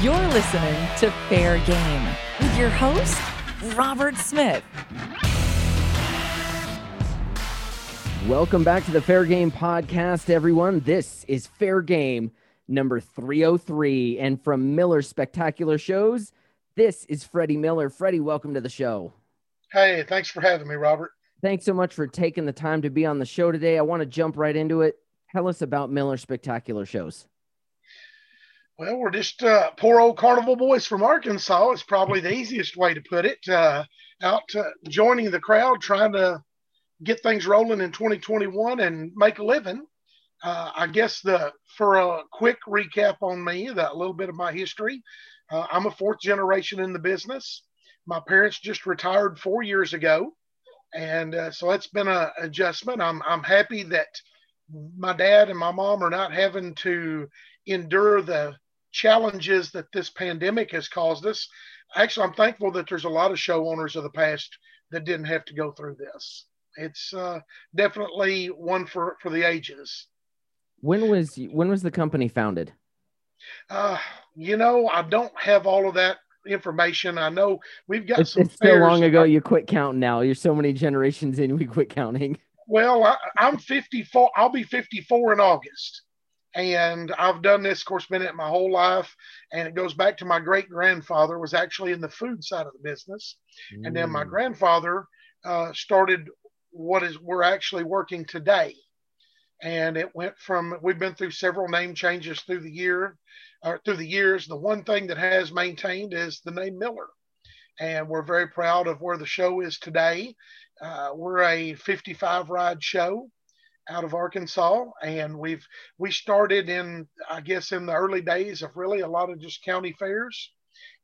You're listening to Fair Game with your host, Robert Smith. Welcome back to the Fair Game Podcast, everyone. This is Fair Game number 303. And from Miller Spectacular Shows, this is Freddie Miller. Freddie, welcome to the show. Hey, thanks for having me, Robert. Thanks so much for taking the time to be on the show today. I want to jump right into it. Tell us about Miller Spectacular Shows. Well, we're just uh, poor old carnival boys from Arkansas. It's probably the easiest way to put it. Uh, out uh, joining the crowd, trying to get things rolling in 2021 and make a living. Uh, I guess the for a quick recap on me, that little bit of my history. Uh, I'm a fourth generation in the business. My parents just retired four years ago, and uh, so that's been an adjustment. I'm I'm happy that my dad and my mom are not having to endure the challenges that this pandemic has caused us. Actually, I'm thankful that there's a lot of show owners of the past that didn't have to go through this. It's uh, definitely one for, for the ages. When was when was the company founded? Uh, you know, I don't have all of that information. I know we've got it's, some. It's so long ago. You quit counting now. You're so many generations in. We quit counting. Well, I, I'm 54. I'll be 54 in August and I've done this, of course, been it my whole life, and it goes back to my great grandfather was actually in the food side of the business, mm. and then my mm. grandfather uh, started what is we're actually working today, and it went from we've been through several name changes through the year, or uh, through the years. The one thing that has maintained is the name Miller, and we're very proud of where the show is today. Uh, we're a 55 ride show out of Arkansas, and we've we started in I guess in the early days of really a lot of just county fairs,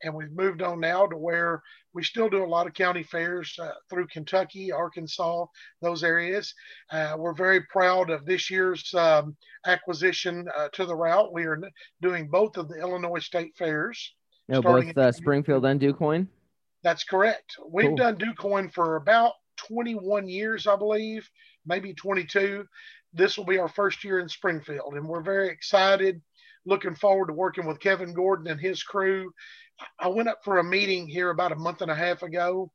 and we've moved on now to where we still do a lot of county fairs uh, through Kentucky, Arkansas, those areas. Uh, we're very proud of this year's um, acquisition uh, to the route. We are doing both of the Illinois state fairs. No, both uh, Springfield and DuQuoin. That's correct. We've cool. done DuQuoin for about 21 years, I believe maybe 22. This will be our first year in Springfield, and we're very excited. Looking forward to working with Kevin Gordon and his crew. I went up for a meeting here about a month and a half ago,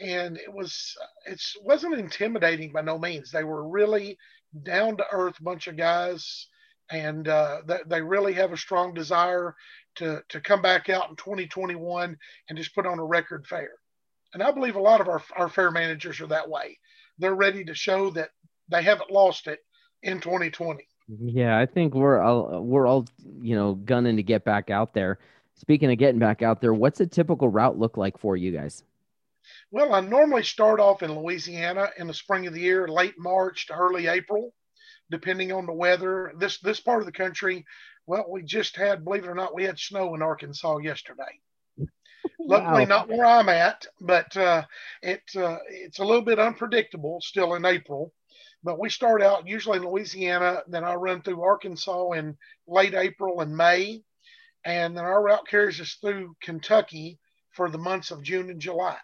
and it was it wasn't intimidating by no means. They were really down to earth bunch of guys, and uh, they, they really have a strong desire to to come back out in 2021 and just put on a record fair. And I believe a lot of our, our fair managers are that way they're ready to show that they haven't lost it in 2020. Yeah, I think we're all we're all you know gunning to get back out there. Speaking of getting back out there, what's a typical route look like for you guys? Well, I normally start off in Louisiana in the spring of the year, late March to early April, depending on the weather. This this part of the country, well, we just had, believe it or not, we had snow in Arkansas yesterday. Luckily, wow. not where I'm at, but uh, it uh, it's a little bit unpredictable still in April. But we start out usually in Louisiana, then I run through Arkansas in late April and May, and then our route carries us through Kentucky for the months of June and July.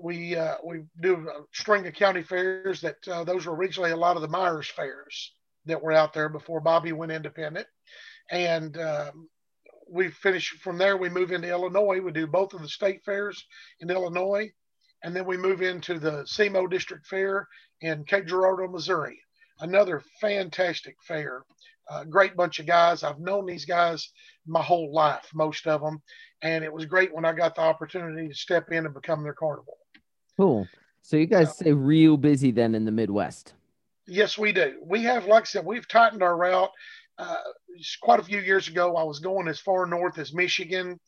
We uh, we do a string of county fairs that uh, those were originally a lot of the Myers fairs that were out there before Bobby went independent, and um, we finish from there. We move into Illinois. We do both of the state fairs in Illinois, and then we move into the SEMO District Fair in Cape Girardeau, Missouri. Another fantastic fair. Uh, great bunch of guys. I've known these guys my whole life, most of them, and it was great when I got the opportunity to step in and become their carnival. Cool. So you guys stay real busy then in the Midwest. Yes, we do. We have, like I said, we've tightened our route uh, quite a few years ago, I was going as far north as Michigan,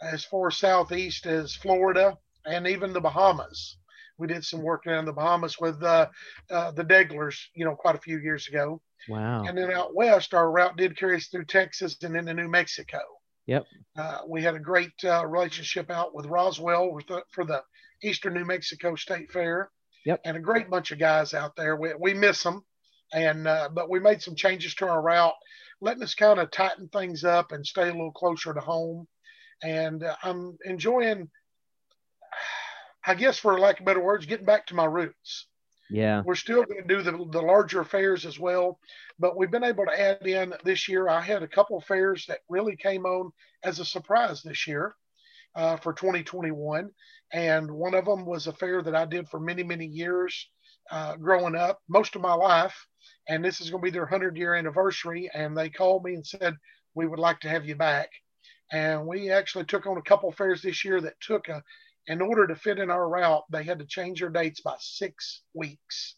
as far southeast as Florida, and even the Bahamas. We did some work down in the Bahamas with uh, uh, the Deggellers, you know, quite a few years ago. Wow. And then out west, our route did carry us through Texas and into New Mexico. Yep. Uh, we had a great uh, relationship out with Roswell with the, for the Eastern New Mexico State Fair. Yep. And a great bunch of guys out there. We, we miss them and uh, but we made some changes to our route, letting us kind of tighten things up and stay a little closer to home. And uh, I'm enjoying, I guess, for lack of better words, getting back to my roots. Yeah. We're still going to do the, the larger fairs as well, but we've been able to add in this year. I had a couple of fairs that really came on as a surprise this year uh, for 2021. And one of them was a fair that I did for many, many years uh, growing up, most of my life. And this is going to be their 100 year anniversary. And they called me and said, We would like to have you back. And we actually took on a couple of fairs this year that took a, in order to fit in our route, they had to change their dates by six weeks.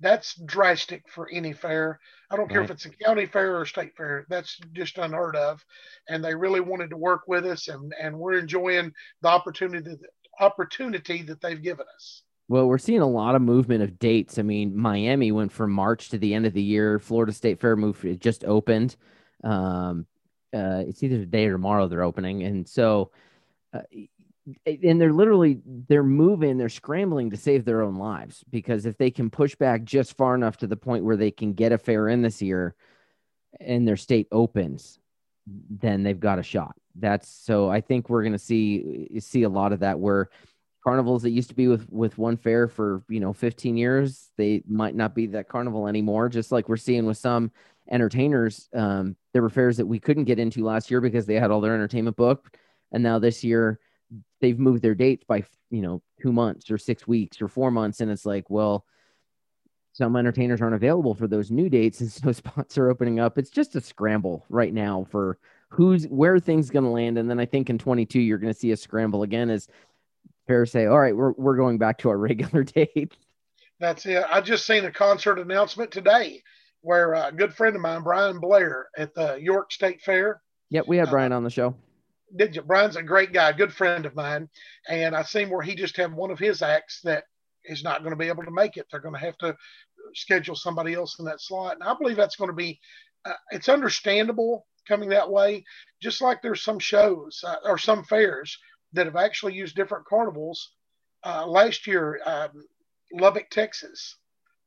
That's drastic for any fair. I don't right. care if it's a county fair or a state fair. That's just unheard of. And they really wanted to work with us, and, and we're enjoying the opportunity that, opportunity that they've given us. Well, we're seeing a lot of movement of dates. I mean, Miami went from March to the end of the year. Florida State Fair moved; it just opened. Um, uh, it's either today or tomorrow they're opening, and so uh, and they're literally they're moving they're scrambling to save their own lives because if they can push back just far enough to the point where they can get a fair in this year and their state opens then they've got a shot that's so i think we're going to see see a lot of that where carnivals that used to be with with one fair for you know 15 years they might not be that carnival anymore just like we're seeing with some entertainers. Um, there were fairs that we couldn't get into last year because they had all their entertainment booked. And now this year they've moved their dates by you know two months or six weeks or four months. And it's like well some entertainers aren't available for those new dates. And so spots are opening up. It's just a scramble right now for who's where things going to land. And then i think in 22 you're going to see a scramble again as fairs say all right we're, we're going back to our regular date that's it i just seen a concert announcement today where a good friend of mine brian blair at the york state fair yep we had brian uh, on the show did you? Brian's a great guy, good friend of mine, and I seen where he just had one of his acts that is not going to be able to make it. They're going to have to schedule somebody else in that slot, and I believe that's going to be. Uh, it's understandable coming that way, just like there's some shows uh, or some fairs that have actually used different carnivals. Uh, last year, um, Lubbock, Texas,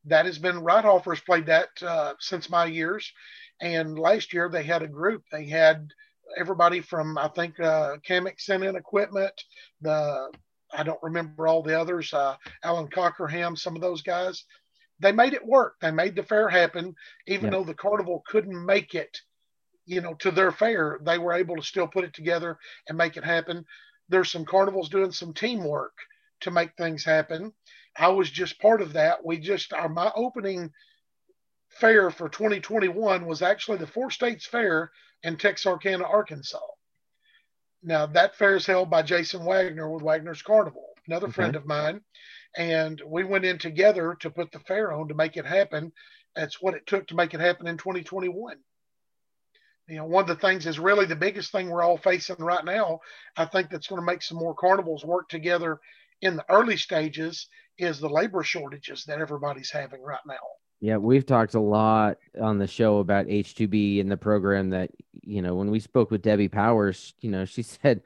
that has been Right played that uh, since my years, and last year they had a group. They had everybody from I think uh, Kamek sent in equipment. The I don't remember all the others. Uh, Alan Cockerham, some of those guys. They made it work. They made the fair happen, even yeah. though the carnival couldn't make it. You know, to their fair, they were able to still put it together and make it happen. There's some carnivals doing some teamwork to make things happen. I was just part of that. We just our my opening fair for 2021 was actually the Four States Fair in Texarkana, Arkansas. Now, that fair is held by Jason Wagner with Wagner's Carnival, another okay. friend of mine. And we went in together to put the fair on to make it happen. That's what it took to make it happen in 2021. You know, one of the things is really the biggest thing we're all facing right now. I think that's going to make some more carnivals work together in the early stages is the labor shortages that everybody's having right now. Yeah, we've talked a lot on the show about H2B and the program that, you know, when we spoke with Debbie Powers, you know, she said,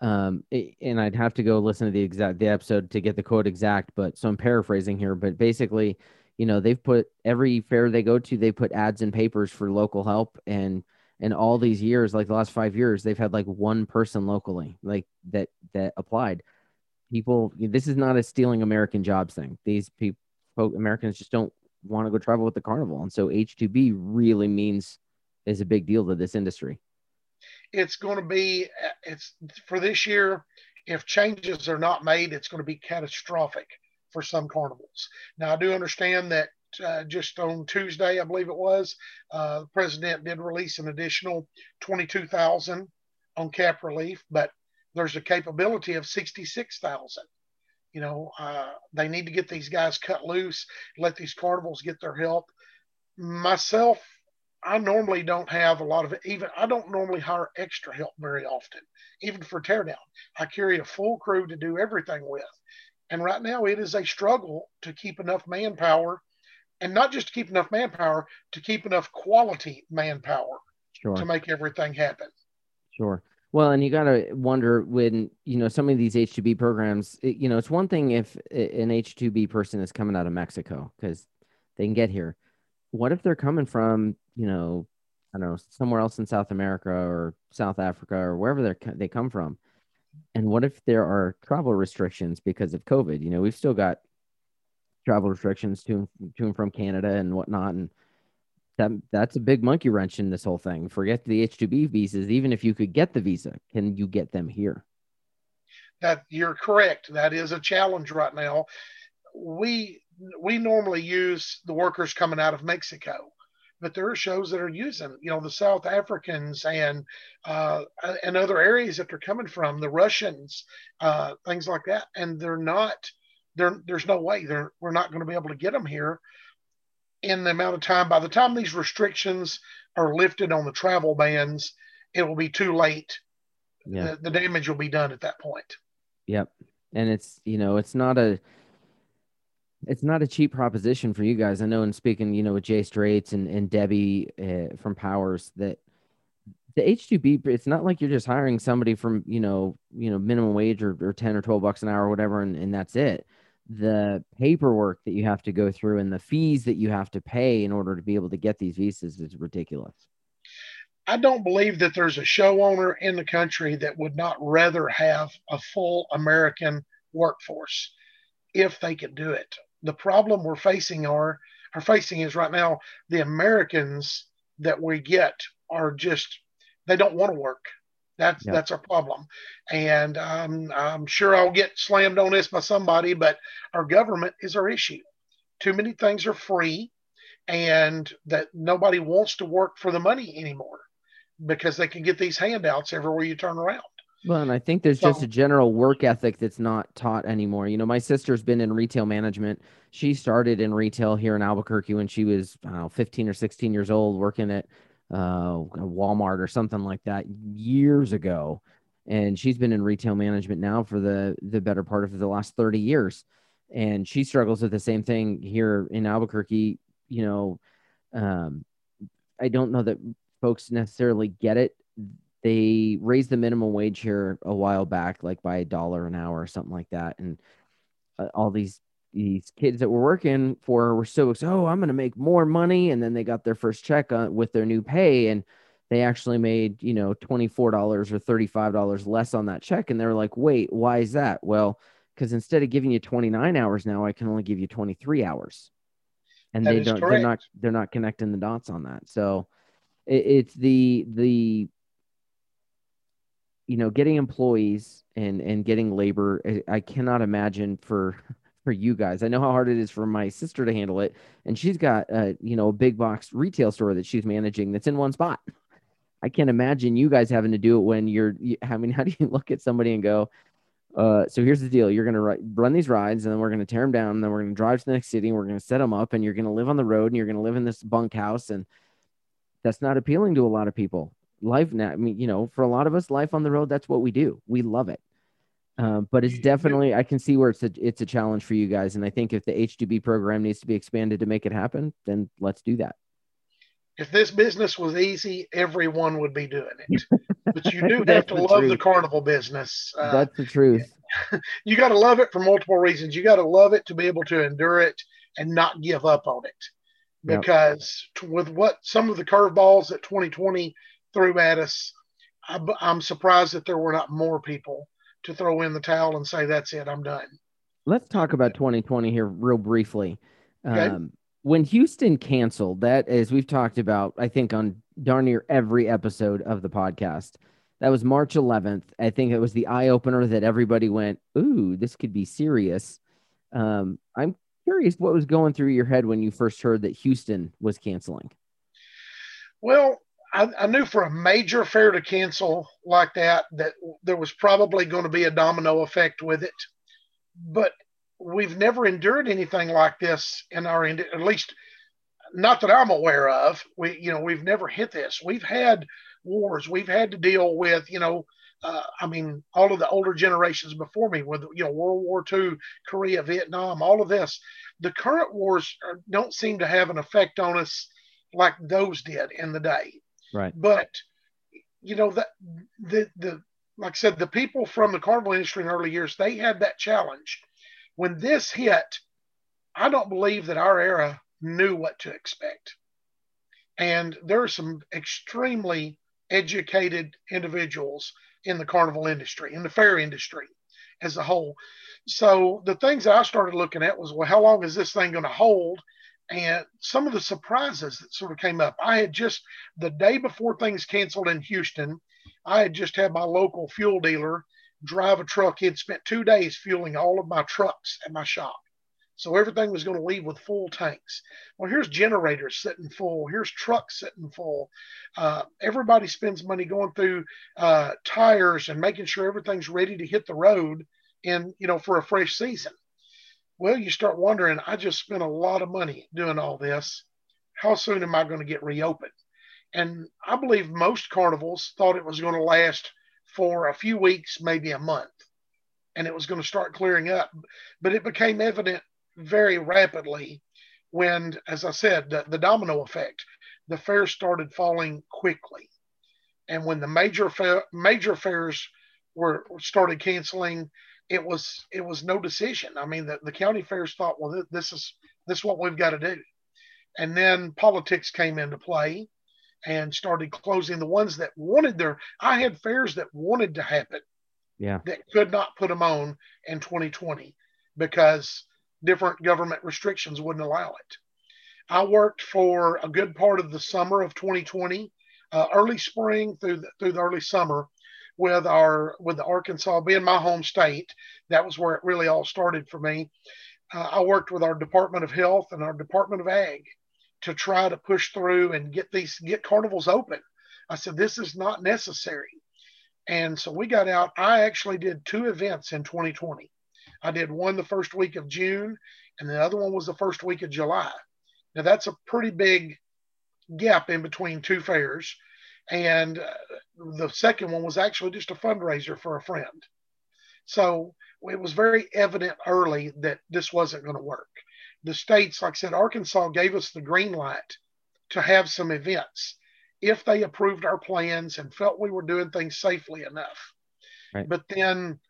um, and I'd have to go listen to the exact the episode to get the quote exact, but so I'm paraphrasing here, but basically, you know, they've put every fair they go to, they put ads in papers for local help and and all these years, like the last five years, they've had like one person locally, like that that applied. People, this is not a stealing American jobs thing. These people, Americans just don't want to go travel with the carnival. And so H2B really means is a big deal to this industry. It's going to be uh, it's for this year. If changes are not made, it's going to be catastrophic for some carnivals. Now, I do understand that uh, just on Tuesday, I believe it was, uh, the president did release an additional 22,000 on cap relief, but there's a capability of 66,000. You know, uh, they need to get these guys cut loose, let these carnivals get their help. Myself, I normally don't have a lot of even I don't normally hire extra help very often, even for teardown. I carry a full crew to do everything with. And right now it is a struggle to keep enough manpower and not just to keep enough manpower, to keep enough quality manpower sure. to make everything happen. Sure. Well, and you got to wonder when, you know, some of these H2B programs, it, you know, it's one thing if an H2B person is coming out of Mexico because they can get here. What if they're coming from, you know, I don't know, somewhere else in South America or South Africa or wherever they they come from? And what if there are travel restrictions because of COVID? You know, we've still got travel restrictions to to and from Canada and whatnot, and that that's a big monkey wrench in this whole thing. Forget the H two B visas. Even if you could get the visa, can you get them here? That you're correct. That is a challenge right now. We we normally use the workers coming out of Mexico, but there are shows that are using, you know, the South Africans and uh, and other areas that they're coming from, the Russians, uh, things like that, and they're not. There, there's no way they're, we're not going to be able to get them here in the amount of time. By the time these restrictions are lifted on the travel bans, it will be too late. Yeah. The, the damage will be done at that point. Yep. And it's you know it's not a it's not a cheap proposition for you guys. I know in speaking, you know, with Jay Strates and, and Debbie uh, from Powers that the H2B, it's not like you're just hiring somebody from, you know, you know, minimum wage or, or 10 or 12 bucks an hour or whatever. And, and that's it. The paperwork that you have to go through and the fees that you have to pay in order to be able to get these visas is ridiculous. I don't believe that there's a show owner in the country that would not rather have a full American workforce if they could do it the problem we're facing are are facing is right now the Americans that we get are just they don't want to work. That's yep. that's our problem, and um, I'm sure I'll get slammed on this by somebody, but our government is our issue. Too many things are free, and that nobody wants to work for the money anymore because they can get these handouts everywhere you turn around. Well, and I think there's so, just a general work ethic that's not taught anymore. You know, my sister's been in retail management. She started in retail here in Albuquerque when she was, know, 15 or 16 years old, working at uh, Walmart or something like that years ago. And she's been in retail management now for the the better part of the last 30 years. And she struggles with the same thing here in Albuquerque. You know, um, I don't know that folks necessarily get it they raised the minimum wage here a while back, like by a dollar an hour or something like that. And uh, all these these kids that were working for were so oh I'm going to make more money, and then they got their first check on, with their new pay, and they actually made you know twenty four dollars or thirty five dollars less on that check, and they were like, wait, why is that? Well, because instead of giving you twenty nine hours now, I can only give you twenty three hours, and that they don't correct. they're not they're not connecting the dots on that. So it, it's the the you know getting employees and and getting labor I, I cannot imagine for for you guys i know how hard it is for my sister to handle it and she's got a you know a big box retail store that she's managing that's in one spot i can't imagine you guys having to do it when you're i mean how do you look at somebody and go uh, so here's the deal you're going to run these rides and then we're going to tear them down and then we're going to drive to the next city and we're going to set them up and you're going to live on the road and you're going to live in this bunkhouse and that's not appealing to a lot of people life now. I mean, you know, for a lot of us, life on the road, that's what we do. We love it. Uh, but it's definitely I can see where it's a it's a challenge for you guys, and I think if the H2B program needs to be expanded to make it happen, then let's do that. If this business was easy, everyone would be doing it. But you do have to love truth. the carnival business. Uh, that's the truth. You got to love it for multiple reasons. You got to love it to be able to endure it and not give up on it. Because yep. with what some of the curveballs that 2020 threw at us. I, I'm surprised that there were not more people to throw in the towel and say, that's it, I'm done. Let's talk about 2020 here, real briefly. Okay. Um, when Houston canceled, that as we've talked about, I think on darn near every episode of the podcast, that was March 11th. I think it was the eye opener that everybody went, Ooh, this could be serious. Um, I'm curious what was going through your head when you first heard that Houston was canceling. Well, I, I, knew for a major fair to cancel like that that there was probably going to be a domino effect with it, but we've never endured anything like this in our end, at least not that I'm aware of. We you know we've never hit this. We've had wars. We've had to deal with you know. Uh, I mean, all of the older generations before me, with you know World War II, Korea, Vietnam, all of this. The current wars are, don't seem to have an effect on us like those did in the day. Right. But you know that the the like I said, the people from the carnival industry in early years, they had that challenge. When this hit, I don't believe that our era knew what to expect. And there are some extremely educated individuals in the carnival industry, in the fair industry. as a whole. So the things that I started looking at was, well, how long is this thing going to hold? And some of the surprises that sort of came up. I had just the day before things canceled in Houston, I had just had my local fuel dealer drive a truck. He had spent two days fueling all of my trucks at my shop. So everything was going to leave with full tanks. Well, here's generators sitting full. Here's trucks sitting full. Uh, everybody spends money going through uh, tires and making sure everything's ready to hit the road in you know for a fresh season. Well, you start wondering. I just spent a lot of money doing all this. How soon am I going to get reopened? And I believe most carnivals thought it was going to last for a few weeks, maybe a month, and it was going to start clearing up. But it became evident very rapidly when, as I said, the, the domino effect, the fairs started falling quickly. And when the major fa- major fairs were started canceling, it was it was no decision. I mean, the, the county fairs thought, well, this is this is what we've got to do. And then politics came into play and started closing the ones that wanted their. I had fairs that wanted to happen, yeah, that could not put them on in 2020 because different government restrictions wouldn't allow it. I worked for a good part of the summer of 2020, uh, early spring through the, through the early summer, with our with the Arkansas being my home state. That was where it really all started for me. Uh, I worked with our Department of Health and our Department of Ag to try to push through and get these get carnivals open. I said this is not necessary, and so we got out. I actually did two events in 2020. I did one the first week of June, and the other one was the first week of July. Now that's a pretty big gap in between two fairs, and uh, the second one was actually just a fundraiser for a friend. So it was very evident early that this wasn't going to work. The states, like I said, Arkansas gave us the green light to have some events if they approved our plans and felt we were doing things safely enough. Right. But then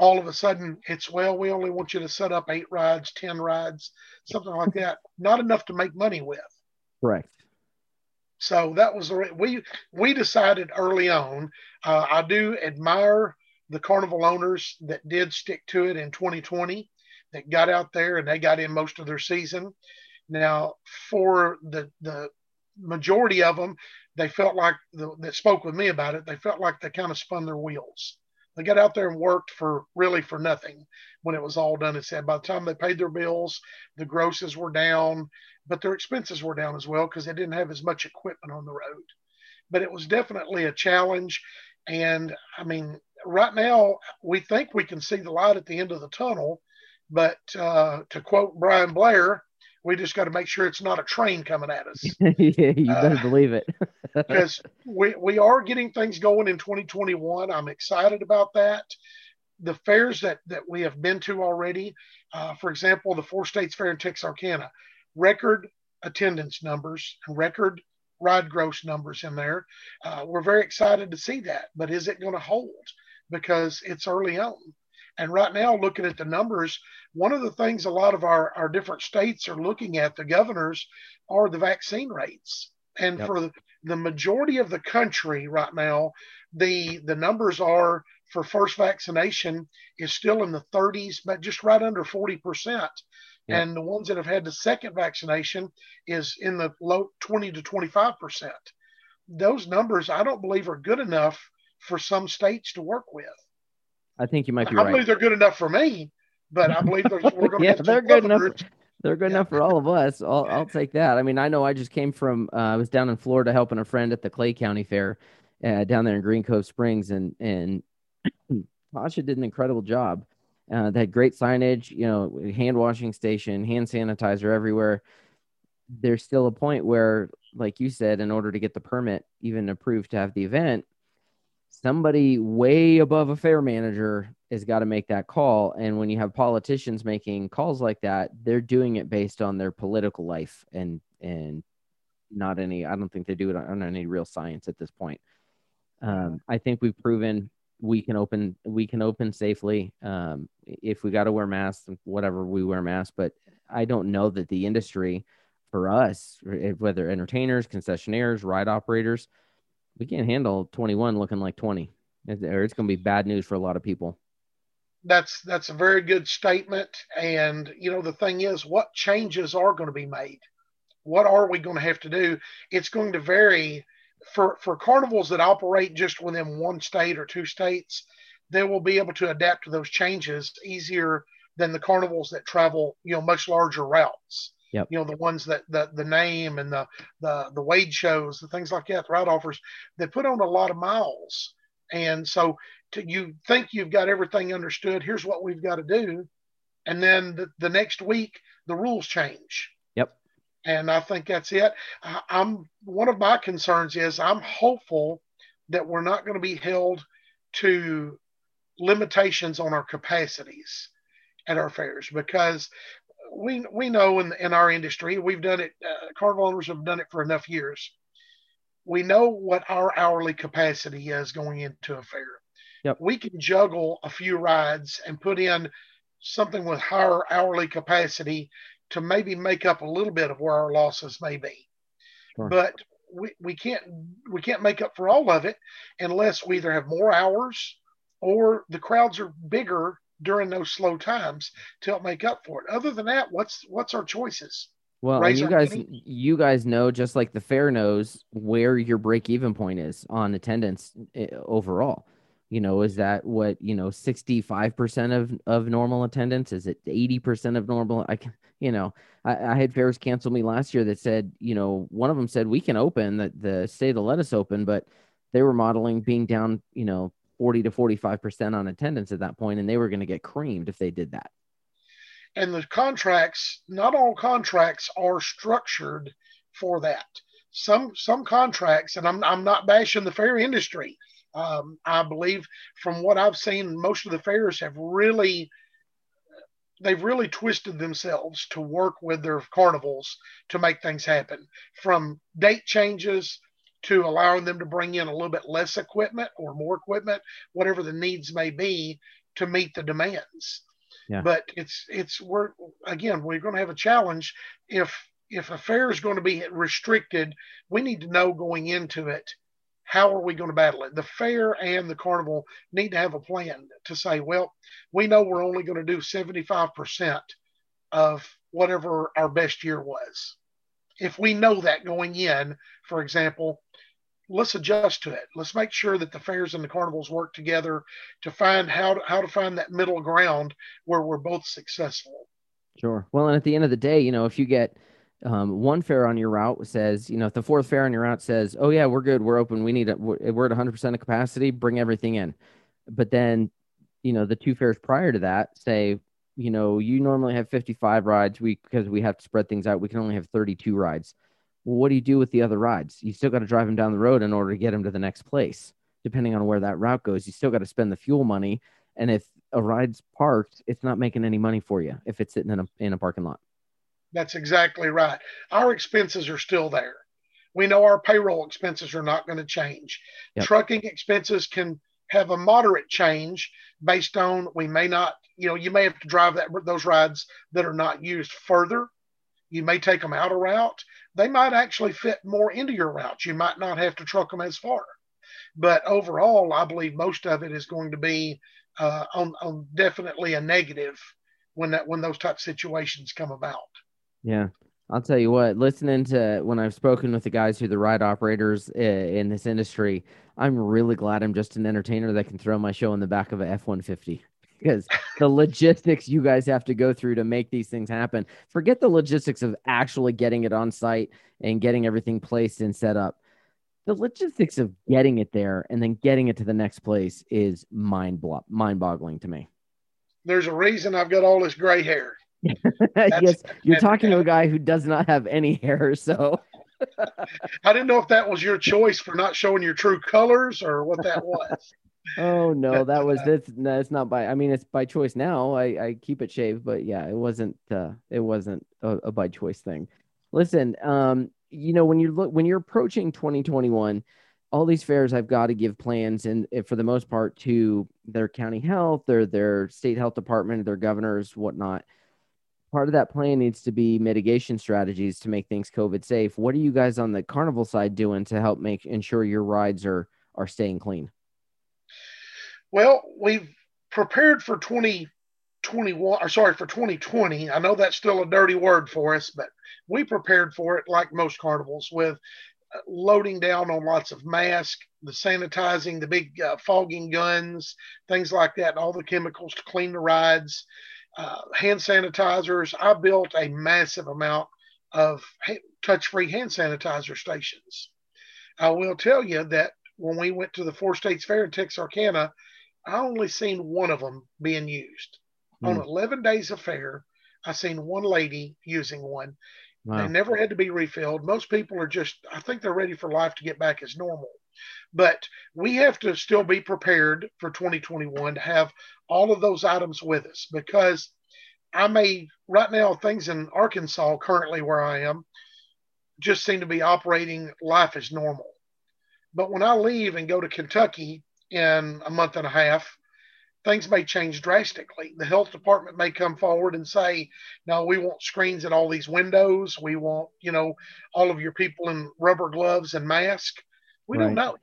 all of a sudden it's well we only want you to set up eight rides ten rides something like that not enough to make money with correct so that was the we we decided early on uh, i do admire the carnival owners that did stick to it in 2020 that got out there and they got in most of their season now for the the majority of them they felt like the, that spoke with me about it they felt like they kind of spun their wheels they got out there and worked for really for nothing when it was all done and said. By the time they paid their bills, the grosses were down, but their expenses were down as well because they didn't have as much equipment on the road. But it was definitely a challenge. And I mean, right now we think we can see the light at the end of the tunnel. But uh, to quote Brian Blair, we just got to make sure it's not a train coming at us. yeah, you better uh, believe it. Because we, we are getting things going in 2021. I'm excited about that. The fairs that, that we have been to already, uh, for example, the Four States Fair in Texarkana, record attendance numbers and record ride gross numbers in there. Uh, we're very excited to see that, but is it going to hold? Because it's early on. And right now, looking at the numbers, one of the things a lot of our, our different states are looking at, the governors, are the vaccine rates. And yep. for the majority of the country right now, the the numbers are for first vaccination is still in the 30s, but just right under 40 percent. Yep. And the ones that have had the second vaccination is in the low 20 to 25 percent. Those numbers, I don't believe, are good enough for some states to work with. I think you might be I right. I believe they're good enough for me, but I believe we're going to yeah, they're good enough. They're good yeah. enough for all of us. I'll, I'll take that. I mean, I know I just came from. Uh, I was down in Florida helping a friend at the Clay County Fair, uh, down there in Green Cove Springs, and and Tasha did an incredible job. Uh, had great signage, you know, hand washing station, hand sanitizer everywhere. There's still a point where, like you said, in order to get the permit even approved to have the event, somebody way above a fair manager has got to make that call. And when you have politicians making calls like that, they're doing it based on their political life and and not any. I don't think they do it on, any real science at this point. Um, I think we've proven we can open we can open safely. Um, if we got to wear masks, whatever we wear masks. But I don't know that the industry for us, whether entertainers, concessionaires, ride operators, we can't handle 21 looking like 20 or it's going to be bad news for a lot of people that's that's a very good statement. And you know, the thing is, what changes are going to be made? What are we going to have to do? It's going to vary for for carnivals that operate just within one state or two states. They will be able to adapt to those changes easier than the carnivals that travel, you know, much larger routes. Yep. You know, the ones that the the name and the the the wade shows, the things like that, the route offers, they put on a lot of miles. And so to, you think you've got everything understood. Here's what we've got to do. And then the, the next week, the rules change. And I think that's it. I, I'm one of my concerns is I'm hopeful that we're not going to be held to limitations on our capacities at our fairs because we we know in in our industry we've done it. Uh, carnival owners have done it for enough years. We know what our hourly capacity is going into a fair. Yep. We can juggle a few rides and put in something with higher hourly capacity to maybe make up a little bit of where our losses may be. Sure. But we, we can't we can't make up for all of it unless we either have more hours or the crowds are bigger during those slow times to help make up for it. Other than that, what's what's our choices? Well, and you guys, money? you guys know just like the fair knows where your break even point is on attendance eh, overall. You know, is that what you know, sixty five percent of of normal attendance? Is it eighty percent of normal? I can, you know, I, I had fairs cancel me last year that said, you know, one of them said we can open that the state will let us open, but they were modeling being down, you know, forty to forty five percent on attendance at that point, and they were going to get creamed if they did that. and the contracts not all contracts are structured for that some some contracts and i'm, I'm not bashing the fair industry um, i believe from what i've seen most of the fairs have really they've really twisted themselves to work with their carnivals to make things happen. From date changes to allowing them to bring in a little bit less equipment or more equipment whatever the needs may be to meet the demands. Yeah. but it's it's we're again we're going to have a challenge. If if a fair is going to be restricted we need to know going into it how are we going to battle it? The fair and the carnival need to have a plan to say well we know we're only going to do 75% of whatever our best year was. If we know that going in for example let's adjust to it. Let's make sure that the fairs and the carnivals work together to find how to, how to find that middle ground where we're both successful. Sure. Well, and at the end of the day, you know, if you get um, one fair on your route says, you know, if the fourth fair on your route says, oh yeah, we're good, we're open, we need it, we're we're at 100% of capacity, bring everything in. But then, you know, the two fares prior to that say, you know, you normally have 55 rides, we because we have to spread things out, we can only have 32 rides. Well, what do you do with the other rides? You still got to drive them down the road in order to get them to the next place. Depending on where that route goes, you still got to spend the fuel money. And if a ride's parked, it's not making any money for you if it's sitting in a in a parking lot. That's exactly right. Our expenses are still there. We know our payroll expenses are not going to change. Yep. Trucking expenses can have a moderate change based on we may not, you know, you may have to drive that those rides that are not used further. You may take them out of route. They might actually fit more into your route. You might not have to truck them as far. But overall, I believe most of it is going to be uh, on, on definitely a negative when that when those type of situations come about. Yeah. I'll tell you what, listening to when I've spoken with the guys who are the ride operators uh, in this industry, I'm really glad I'm just an entertainer that can throw my show in the back of a F 150 because the logistics you guys have to go through to make these things happen. Forget the logistics of actually getting it on site and getting everything placed and set up. The logistics of getting it there and then getting it to the next place is mind blo- mind boggling to me. There's a reason I've got all this gray hair. yes, you're talking to a guy who does not have any hair, so I didn't know if that was your choice for not showing your true colors or what that was. Oh no, that was that's no, it's not by. I mean, it's by choice now. I I keep it shaved, but yeah, it wasn't. uh It wasn't a, a by choice thing. Listen, um, you know when you look when you're approaching 2021, all these fairs I've got to give plans, and eh, for the most part to their county health or their state health department, their governors, whatnot. Part of that plan needs to be mitigation strategies to make things COVID safe. What are you guys on the carnival side doing to help make ensure your rides are are staying clean? Well, we've prepared for 2021 or sorry for 2020 i know that's still a dirty word for us but we prepared for it like most carnivals with uh, loading down on lots of masks the sanitizing the big uh, fogging guns things like that and all the chemicals to clean the rides uh, hand sanitizers i built a massive amount of touch-free hand sanitizer stations i will tell you that when we went to the four states fair in texarkana I only seen one of them being used. Mm. On hmm. 11 days of fair, I seen one lady using one. Wow. They never had to be refilled. Most people are just, I think they're ready for life to get back as normal. But we have to still be prepared for 2021 to have all of those items with us because I may, right now, things in Arkansas currently where I am just seem to be operating life as normal. But when I leave and go to Kentucky, in a month and a half, things may change drastically. The health department may come forward and say, no, we want screens at all these windows. We want, you know, all of your people in rubber gloves and mask. We right. don't know.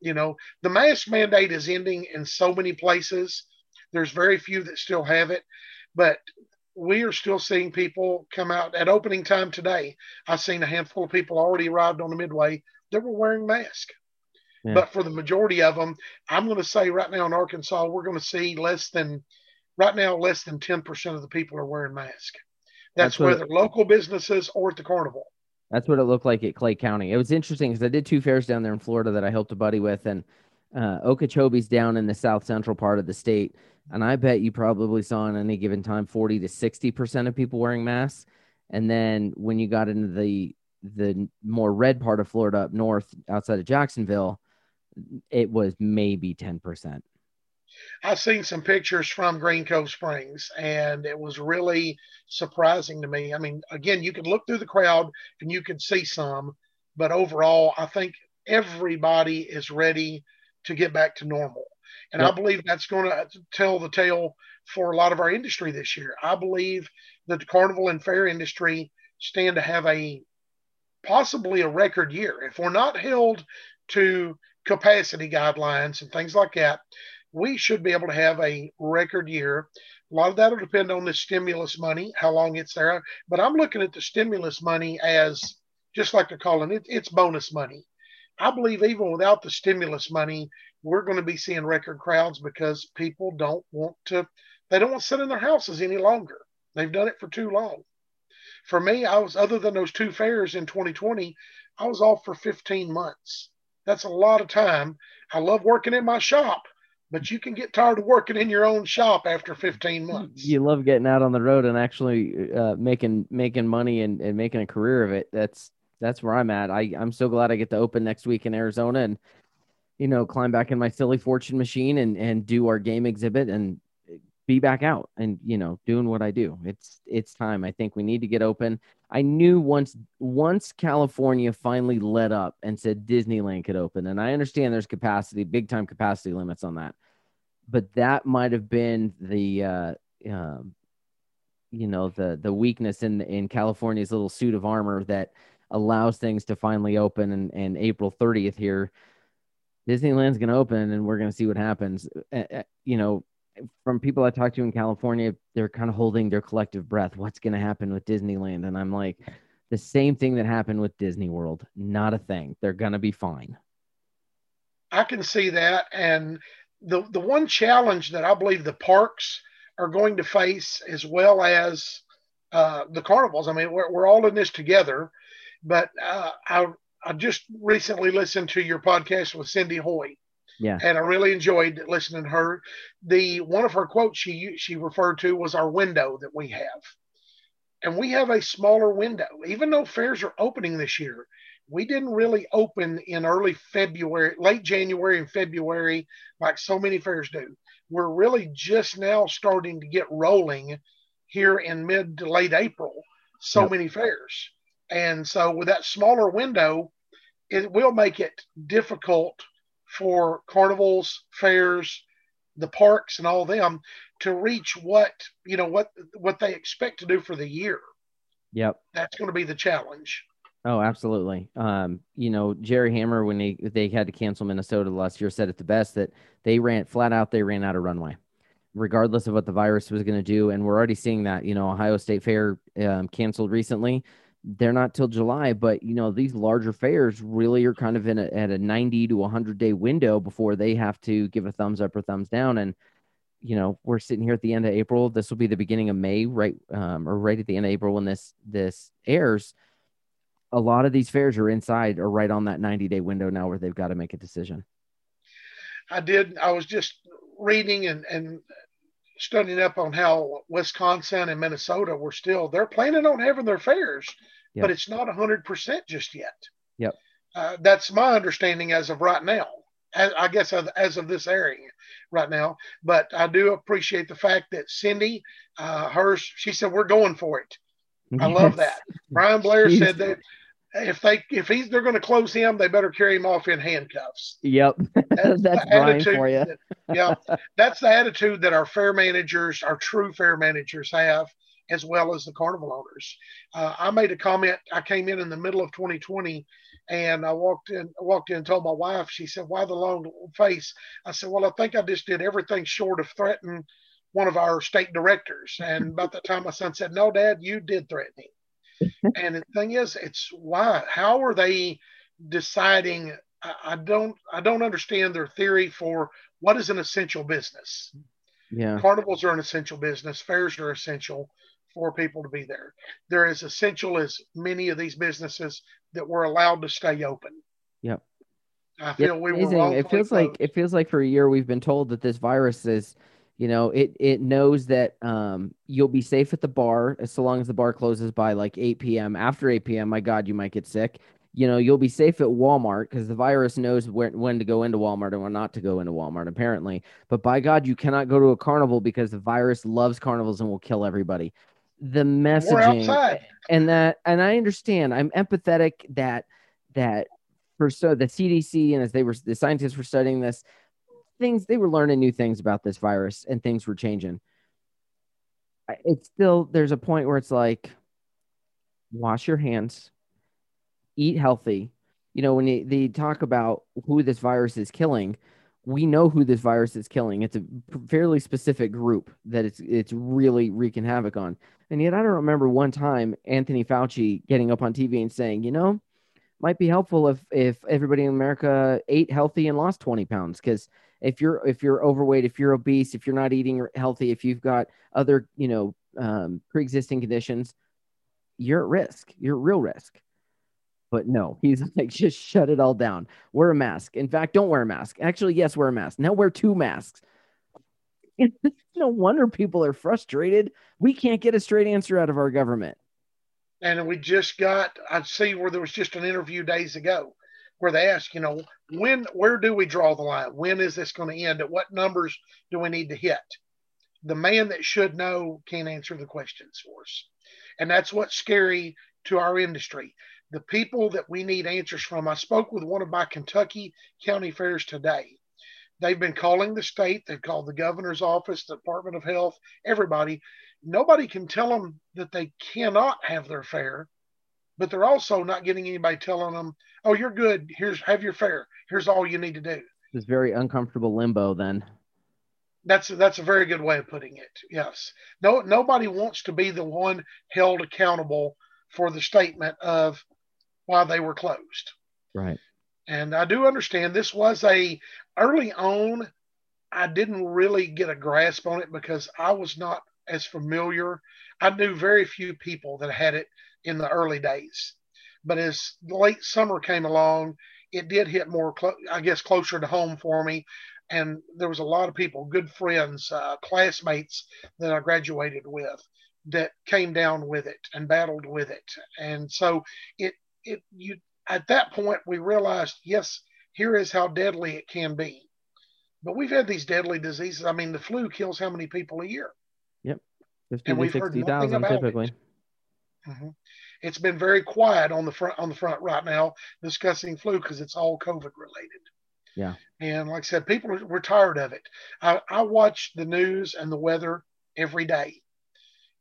You know, the mask mandate is ending in so many places. There's very few that still have it, but we are still seeing people come out at opening time today. I've seen a handful of people already arrived on the midway that were wearing masks. Yeah. But for the majority of them, I'm going to say right now in Arkansas, we're going to see less than, right now, less than 10% of the people are wearing masks. That's, That's whether it, local businesses or at the carnival. That's what it looked like at Clay County. It was interesting because I did two fairs down there in Florida that I helped a buddy with, and uh, Okeechobee's down in the south central part of the state. And I bet you probably saw in any given time 40 to 60% of people wearing masks. And then when you got into the the more red part of Florida up north outside of Jacksonville, it was maybe 10%. I've seen some pictures from Green Cove Springs, and it was really surprising to me. I mean, again, you could look through the crowd and you could see some, but overall, I think everybody is ready to get back to normal. And yep. I believe that's going to tell the tale for a lot of our industry this year. I believe that the carnival and fair industry stand to have a possibly a record year. If we're not held to capacity guidelines and things like that, we should be able to have a record year. A lot of that will depend on the stimulus money, how long it's there. But I'm looking at the stimulus money as just like they're calling it, it's bonus money. I believe even without the stimulus money, we're going to be seeing record crowds because people don't want to, they don't want to sit in their houses any longer. They've done it for too long. For me, I was, other than those two fairs in 2020, I was off for 15 months. That's a lot of time. I love working in my shop, but you can get tired of working in your own shop after 15 months. You love getting out on the road and actually uh, making making money and, and making a career of it. That's that's where I'm at. I I'm so glad I get to open next week in Arizona and you know climb back in my silly fortune machine and and do our game exhibit and be back out and you know doing what I do. It's it's time. I think we need to get open. I knew once once California finally let up and said Disneyland could open, and I understand there's capacity, big time capacity limits on that, but that might have been the uh, um, you know the the weakness in in California's little suit of armor that allows things to finally open. And, and April 30th here, Disneyland's going to open, and we're going to see what happens. Uh, you know, from people I talk to in California, they're kind of holding their collective breath. What's going to happen with Disneyland? And I'm like, the same thing that happened with Disney World. Not a thing. They're going to be fine. I can see that. And the, the one challenge that I believe the parks are going to face, as well as uh, the carnivals, I mean, we're, we're all in this together. But uh, I, I just recently listened to your podcast with Cindy Hoy yeah. And I really enjoyed listening to her. The one of her quotes she she referred to was our window that we have. And we have a smaller window. Even though fairs are opening this year, we didn't really open in early February, late January and February, like so many fairs do. We're really just now starting to get rolling here in mid to late April, so yep. many fairs. And so with that smaller window, it will make it difficult for carnivals, fairs, the parks, and all them to reach what you know what what they expect to do for the year. Yep, that's going to be the challenge. Oh, absolutely. Um, you know, Jerry Hammer, when they they had to cancel Minnesota last year, said it the best that they ran flat out. They ran out of runway. regardless of what the virus was going to do. And we're already seeing that, you know, Ohio State Fair um, canceled recently. They're not till July, but you know, these larger fairs really are kind of in a, at a 90 to 100 day window before they have to give a thumbs up or thumbs down. And, you know, we're sitting here at the end of April. This will be the beginning of May, right? Um, or right at the end of April when this, this airs. A lot of these fairs are inside or right on that 90 day window now where they've got to make a decision. I did. I was just reading and, and studying up on how Wisconsin and Minnesota were still they're planning on having their fairs, yep. but it's not hundred percent just yet. Yep. Uh, that's my understanding as of right now. As, I guess as, as of this airing right now, but I do appreciate the fact that Cindy, uh, hers, she said we're going for it. I yes. love that. Brian Blair said that if they if he's they're going to close him, they better carry him off in handcuffs. Yep, that's, that's Brian for you. that, yeah, that's the attitude that our fair managers, our true fair managers, have, as well as the carnival owners. Uh, I made a comment. I came in in the middle of 2020, and I walked in, walked in and told my wife. She said, "Why the long face?" I said, "Well, I think I just did everything short of threatening." One of our state directors, and about the time, my son said, "No, Dad, you did threaten him." and the thing is, it's why? How are they deciding? I, I don't. I don't understand their theory for what is an essential business. Yeah, carnivals are an essential business. Fairs are essential for people to be there. They're as essential as many of these businesses that were allowed to stay open. Yep. I feel we were. It feels closed. like it feels like for a year we've been told that this virus is you know it it knows that um you'll be safe at the bar as so long as the bar closes by like 8 p.m after 8 p.m my god you might get sick you know you'll be safe at walmart because the virus knows where, when to go into walmart and when not to go into walmart apparently. But by god you cannot go to a carnival because the virus loves carnivals and will kill everybody. The messaging and that and i understand. I'm empathetic that that for so the cdc and as they were the scientists were studying this things they were learning new things about this virus and things were changing. It's still there's a point where it's like wash your hands eat healthy you know when they, they talk about who this virus is killing we know who this virus is killing it's a fairly specific group that it's it's really wreaking havoc on and yet i don't remember one time anthony fauci getting up on tv and saying you know might be helpful if if everybody in america ate healthy and lost 20 pounds because if you're if you're overweight, if you're obese, if you're not eating healthy, if you've got other you know um, pre-existing conditions, you're at risk. You're at real risk. But no, he's like just shut it all down. Wear a mask. In fact, don't wear a mask. Actually, yes, wear a mask. Now wear two masks. no wonder people are frustrated. We can't get a straight answer out of our government. And we just got, I see where there was just an interview days ago where they ask, you know, when, where do we draw the line? When is this going to end? At what numbers do we need to hit? The man that should know can't answer the questions for us. And that's what's scary to our industry. The people that we need answers from. I spoke with one of my Kentucky county fairs today. They've been calling the state, they've called the governor's office, the Department of Health, everybody. Nobody can tell them that they cannot have their fair but they're also not getting anybody telling them, "Oh, you're good. Here's have your fair. Here's all you need to do." It's very uncomfortable limbo then. That's that's a very good way of putting it. Yes. No nobody wants to be the one held accountable for the statement of why they were closed. Right. And I do understand this was a early on I didn't really get a grasp on it because I was not as familiar. I knew very few people that had it in the early days. But as late summer came along, it did hit more, clo- I guess, closer to home for me. And there was a lot of people, good friends, uh, classmates that I graduated with that came down with it and battled with it. And so it, it, you, at that point, we realized, yes, here is how deadly it can be. But we've had these deadly diseases. I mean, the flu kills how many people a year? Yep. 50 and 60,000 typically. It. Mm-hmm. It's been very quiet on the front on the front right now discussing flu because it's all COVID related. Yeah. And like I said, people are we're tired of it. I, I watch the news and the weather every day.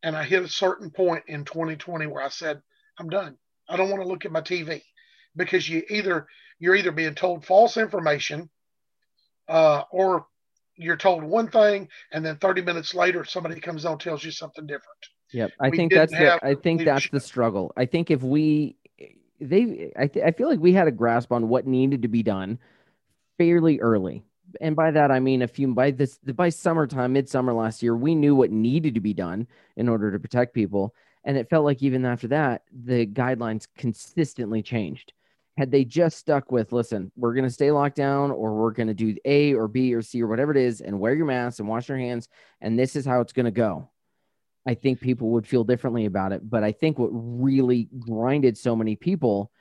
And I hit a certain point in 2020 where I said, I'm done. I don't want to look at my TV because you either you're either being told false information uh, or you're told one thing, and then 30 minutes later, somebody comes on and tells you something different. Yep, I We think that's the, I think that's the struggle. I think if we they I th- I feel like we had a grasp on what needed to be done fairly early. And by that I mean a few by this by summertime, midsummer last year, we knew what needed to be done in order to protect people. And it felt like even after that, the guidelines consistently changed. Had they just stuck with, listen, we're going to stay locked down, or we're going to do A or B or C or whatever it is, and wear your mask and wash your hands, and this is how it's going to go. I think people would feel differently about it. But I think what really grinded so many people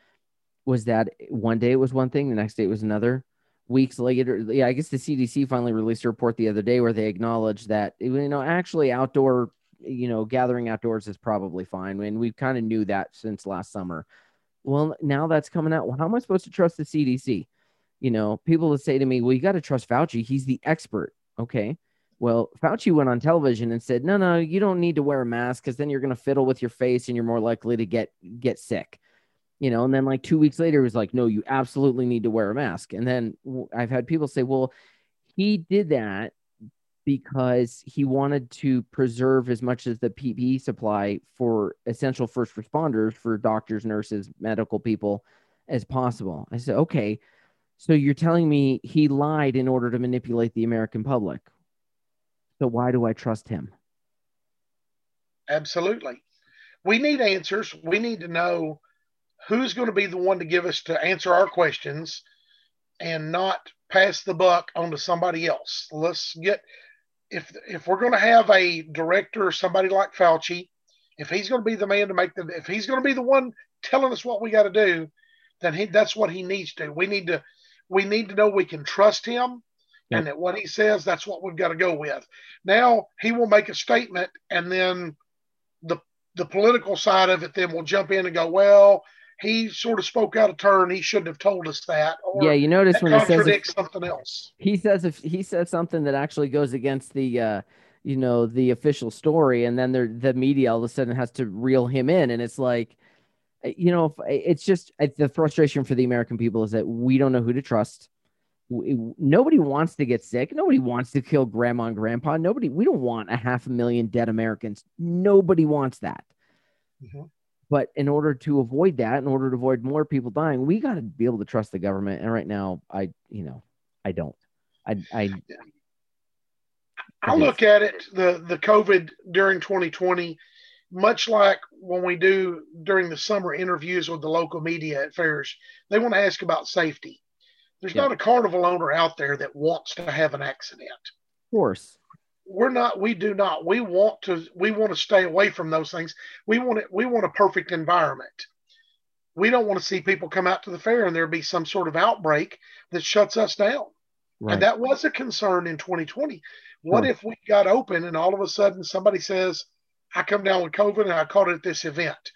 was that one day it was one thing, the next day it was another. Weeks later, yeah, I guess the CDC finally released a report the other day where they acknowledged that you know actually outdoor, you know, gathering outdoors is probably fine, and we kind of knew that since last summer. Well, now that's coming out. Well, how am I supposed to trust the CDC? You know, people would say to me, "Well, you got to trust Fauci. He's the expert." Okay, well, Fauci went on television and said, "No, no, you don't need to wear a mask because then you're going to fiddle with your face and you're more likely to get get sick." You know, and then like two weeks later, he was like, "No, you absolutely need to wear a mask." And then I've had people say, "Well, he did that because he wanted to preserve as much as the PPE supply for essential first responders, for doctors, nurses, medical people, as possible." I said, "Okay." So you're telling me he lied in order to manipulate the American public. So why do I trust him? Absolutely. We need answers. We need to know who's going to be the one to give us to answer our questions and not pass the buck on to somebody else. Let's get if if we're going to have a director or somebody like Fauci, if he's going to be the man to make the if he's going to be the one telling us what we got to do, then he that's what he needs to. We need to we need to know we can trust him and that what he says that's what we've got to go with. Now he will make a statement and then the the political side of it then will jump in and go, well, he sort of spoke out of turn. He shouldn't have told us that. Or Yeah, you notice when he says if, something else. he says if he says something that actually goes against the uh you know the official story and then the the media all of a sudden has to reel him in and it's like uh, you know it's just uh, the frustration for the American people is that we don't know who to trust. We, nobody wants to get sick. Nobody wants to kill grandma and grandpa. Nobody. We don't want a half a million dead Americans. Nobody wants that. Mhm. But in order to avoid that, in order to avoid more people dying, we got to be able to trust the government. And right now, I, you know, I don't. I, I, I look at it the the COVID during 2020, much like when we do during the summer interviews with the local media at fairs, they want to ask about safety. There's Yeah. not a carnival owner out there that wants to have an accident. of course, We're not. We do not. We want to. We want to stay away from those things. We want it. We want a perfect environment. We don't want to see people come out to the fair and there be some sort of outbreak that shuts us down. right? And that was a concern in 2020. What Sure. if we got open and all of a sudden somebody says, I come down with COVID and I caught it at this event.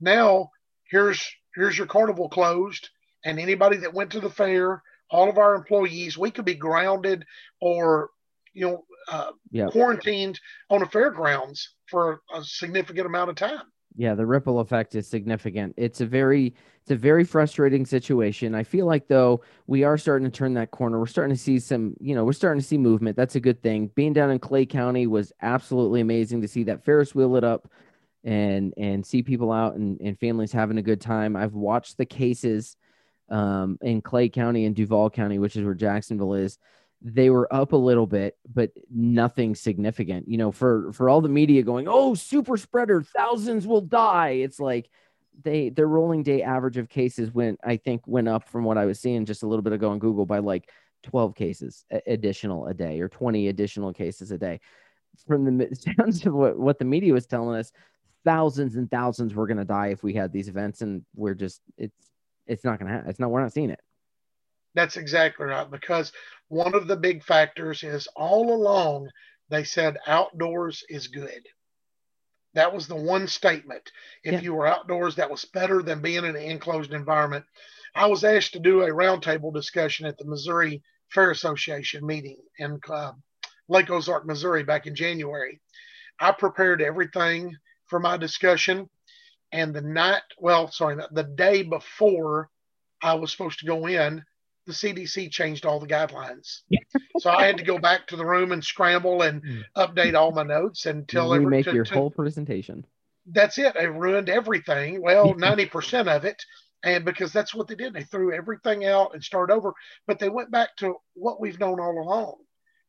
Now here's here's your carnival closed, and anybody that went to the fair, all of our employees, we could be grounded or you know uh, yeah, quarantined on a fairgrounds for a significant amount of time. yeah. The ripple effect is significant. It's a very, it's a very frustrating situation. I feel like though we are starting to turn that corner. We're starting to see some, you know, we're starting to see movement. That's a good thing. Being down in Clay County was absolutely amazing to see that Ferris wheel lit up and and see people out and, and families having a good time. I've watched the cases um, in Clay County and Duval County, which is where Jacksonville is. They were up a little bit, but nothing significant. You know, for for all the media going, "Oh, super spreader, thousands will die." It's like they their rolling day average of cases went, I think, went up from what I was seeing just a little bit ago on Google by like 12 cases additional a day or 20 additional cases a day. From the sounds of what, what the media was telling us, thousands and thousands were going to die if we had these events, and we're just it's it's not going to happen. It's not we're not seeing it. That's exactly right. Because one of the big factors is all along they said outdoors is good. That was the one statement. If Yeah. you were outdoors, that was better than being in an enclosed environment. I was asked to do a roundtable discussion at the Missouri Fair Association meeting in uh, Lake Ozark, Missouri, back in January. I prepared everything for my discussion, and the night, well, sorry, the day before I was supposed to go in, the CDC changed all the guidelines. so I had to go back to the room and scramble and Hmm. update all my notes and tell every- remake to- your to- whole presentation. That's it. They ruined everything. Well, ninety percent of it, and because that's what they did, they threw everything out and started over. But they went back to what we've known all along.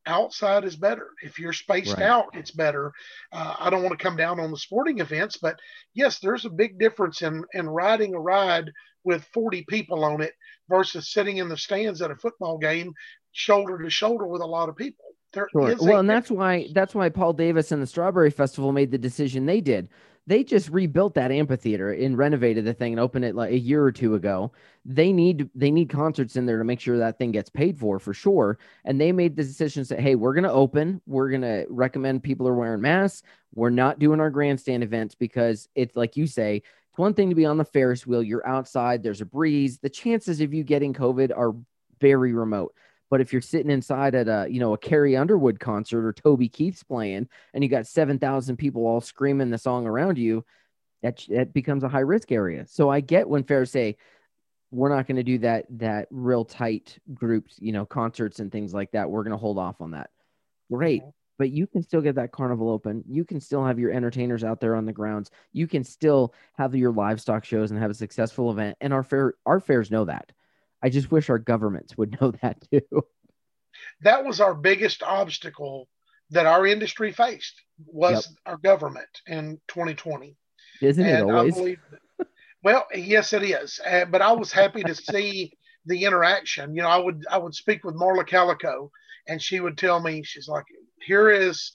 Outside is better. If you're spaced Right. out, it's better. Uh, I don't want to come down on the sporting events, but yes, there's a big difference in in riding a ride with 40 people on it versus sitting in the stands at a football game, shoulder to shoulder with a lot of people. There Sure. is a Well, and that's why that's why Paul Davis and the Strawberry Festival made the decision they did. They just rebuilt that amphitheater and renovated the thing and opened it like a year or two ago. They need they need concerts in there to make sure that thing gets paid for for sure. And they made the decision that hey, we're gonna open. We're gonna recommend people are wearing masks. We're not doing our grandstand events because it's like you say, it's one thing to be on the Ferris wheel. You're outside. There's a breeze. The chances of you getting COVID are very remote. But if you're sitting inside at a, you know, a Carrie Underwood concert or Toby Keith's playing and you got 7,000 people all screaming the song around you, that, that becomes a high risk area. So I get when Ferris say, we're not going to do that, that real tight groups, you know, concerts and things like that. We're going to hold off on that. Great. Mm-hmm. But you can still get that carnival open. You can still have your entertainers out there on the grounds. You can still have your livestock shows and have a successful event. And our fair, our fairs know that. I just wish our governments would know that too. that was our biggest obstacle that our industry faced was our government in 2020. Isn't it And I always? believe, well, yes, it is. Uh, but I was happy to see the interaction. You know, I would I would speak with Marla Calico, and she would tell me, she's like, "Here is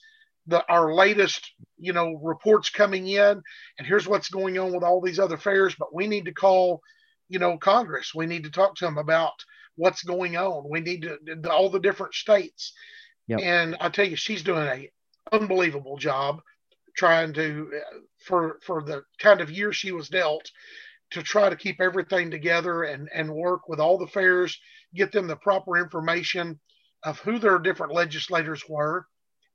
the our latest, you know, reports coming in, and here's what's going on with all these other fairs. But we need to call, you know, Congress. We need to talk to them about what's going on. We need to all the different states. Yep. And I tell you, she's doing a unbelievable job trying to uh, for for the kind of year she was dealt to try to keep everything together and and work with all the fairs get them the proper information of who their different legislators were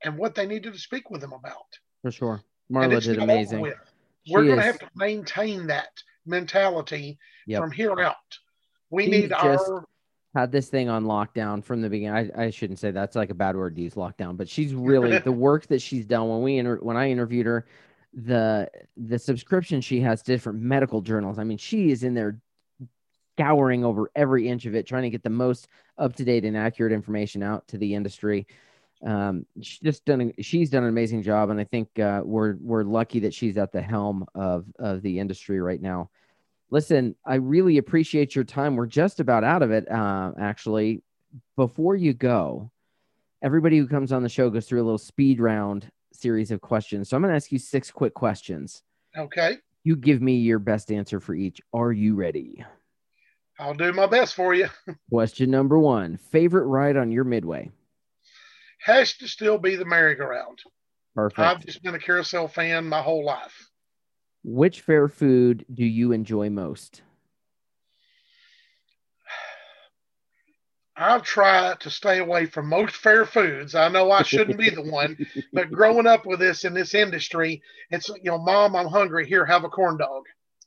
and what they needed to speak with them about For sure. Marla did amazing. we're going to have to maintain that mentality Yep. from here out we need our had this thing on lockdown from the beginning. I, I shouldn't say that's like a bad word to use lockdown, but she's really the work that she's done when we inter- when I interviewed her, the the subscription she has to different medical journals. I mean, she is in there scouring over every inch of it, trying to get the most up to date and accurate information out to the industry. Um, she's just done. A, she's done an amazing job, and I think uh, we're we're lucky that she's at the helm of of the industry right now. Listen, I really appreciate your time. We're just about out of it, uh, actually. Before you go, everybody who comes on the show goes through a little speed round series of questions. So I'm going to ask you six quick questions. okay You give me your best answer for each. Are you ready? i'll do my best for you Question number one Favorite ride on your Midway? Has to still be the merry-go-round Perfect. i've just been a carousel fan my whole life Which fair food do you enjoy most? I'll try to stay away from most fair foods. I know I shouldn't be the one, but growing up with this in this industry, it's you know, mom, I'm hungry. Here, have a corn dog.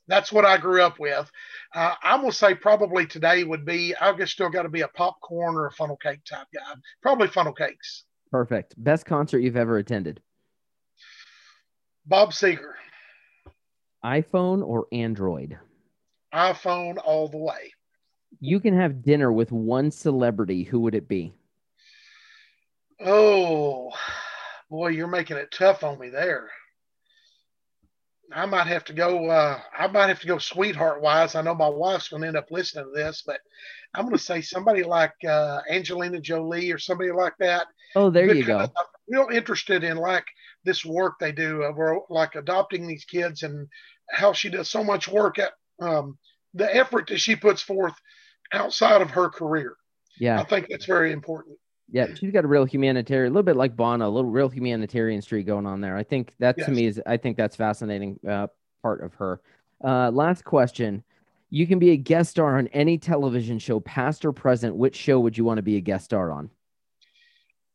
That's what I grew up with. Uh, I'm gonna say probably today would be I've just still got to be a popcorn or a funnel cake type guy. Probably funnel cakes. Perfect. Best concert you've ever attended? Bob Seger, iPhone or Android? iPhone all the way. You can have dinner with one celebrity. Who would it be? Oh, boy, you're making it tough on me there. I might have to go. Uh, I might have to go sweetheart wise. I know my wife's going to end up listening to this, but I'm going to say somebody like uh, Angelina Jolie or somebody like that. Oh, there you go. I'm real interested in like this work they do of uh, like adopting these kids and how she does so much work at um, the effort that she puts forth outside of her career. Yeah. I think that's very important. Yeah, she's got a real humanitarian, a little bit like Bono, a little real humanitarian streak going on there. I think that to me is, I think that's fascinating uh, part of her. Uh, last question: You can be a guest star on any television show, past or present. Which show would you want to be a guest star on?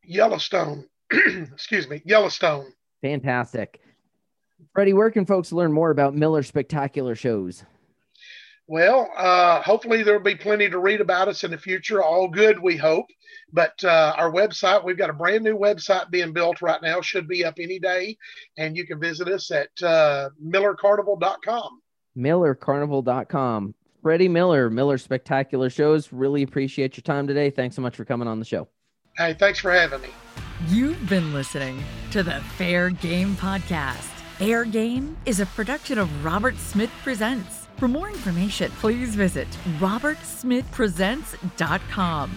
Yellowstone, excuse me, Yellowstone. Fantastic, Freddie. Where can folks learn more about Miller Spectacular shows? Well, uh, hopefully there'll be plenty to read about us in the future. All good, we hope. But uh, our website, we've got a brand new website being built right now, should be up any day. And you can visit us at uh, millercarnival.com. Millercarnival.com. Freddie Miller, Miller Spectacular Shows. Really appreciate your time today. Thanks so much for coming on the show. Hey, thanks for having me. You've been listening to the Fair Game Podcast. Fair Game is a production of Robert Smith Presents. For more information, please visit robertsmithpresents.com.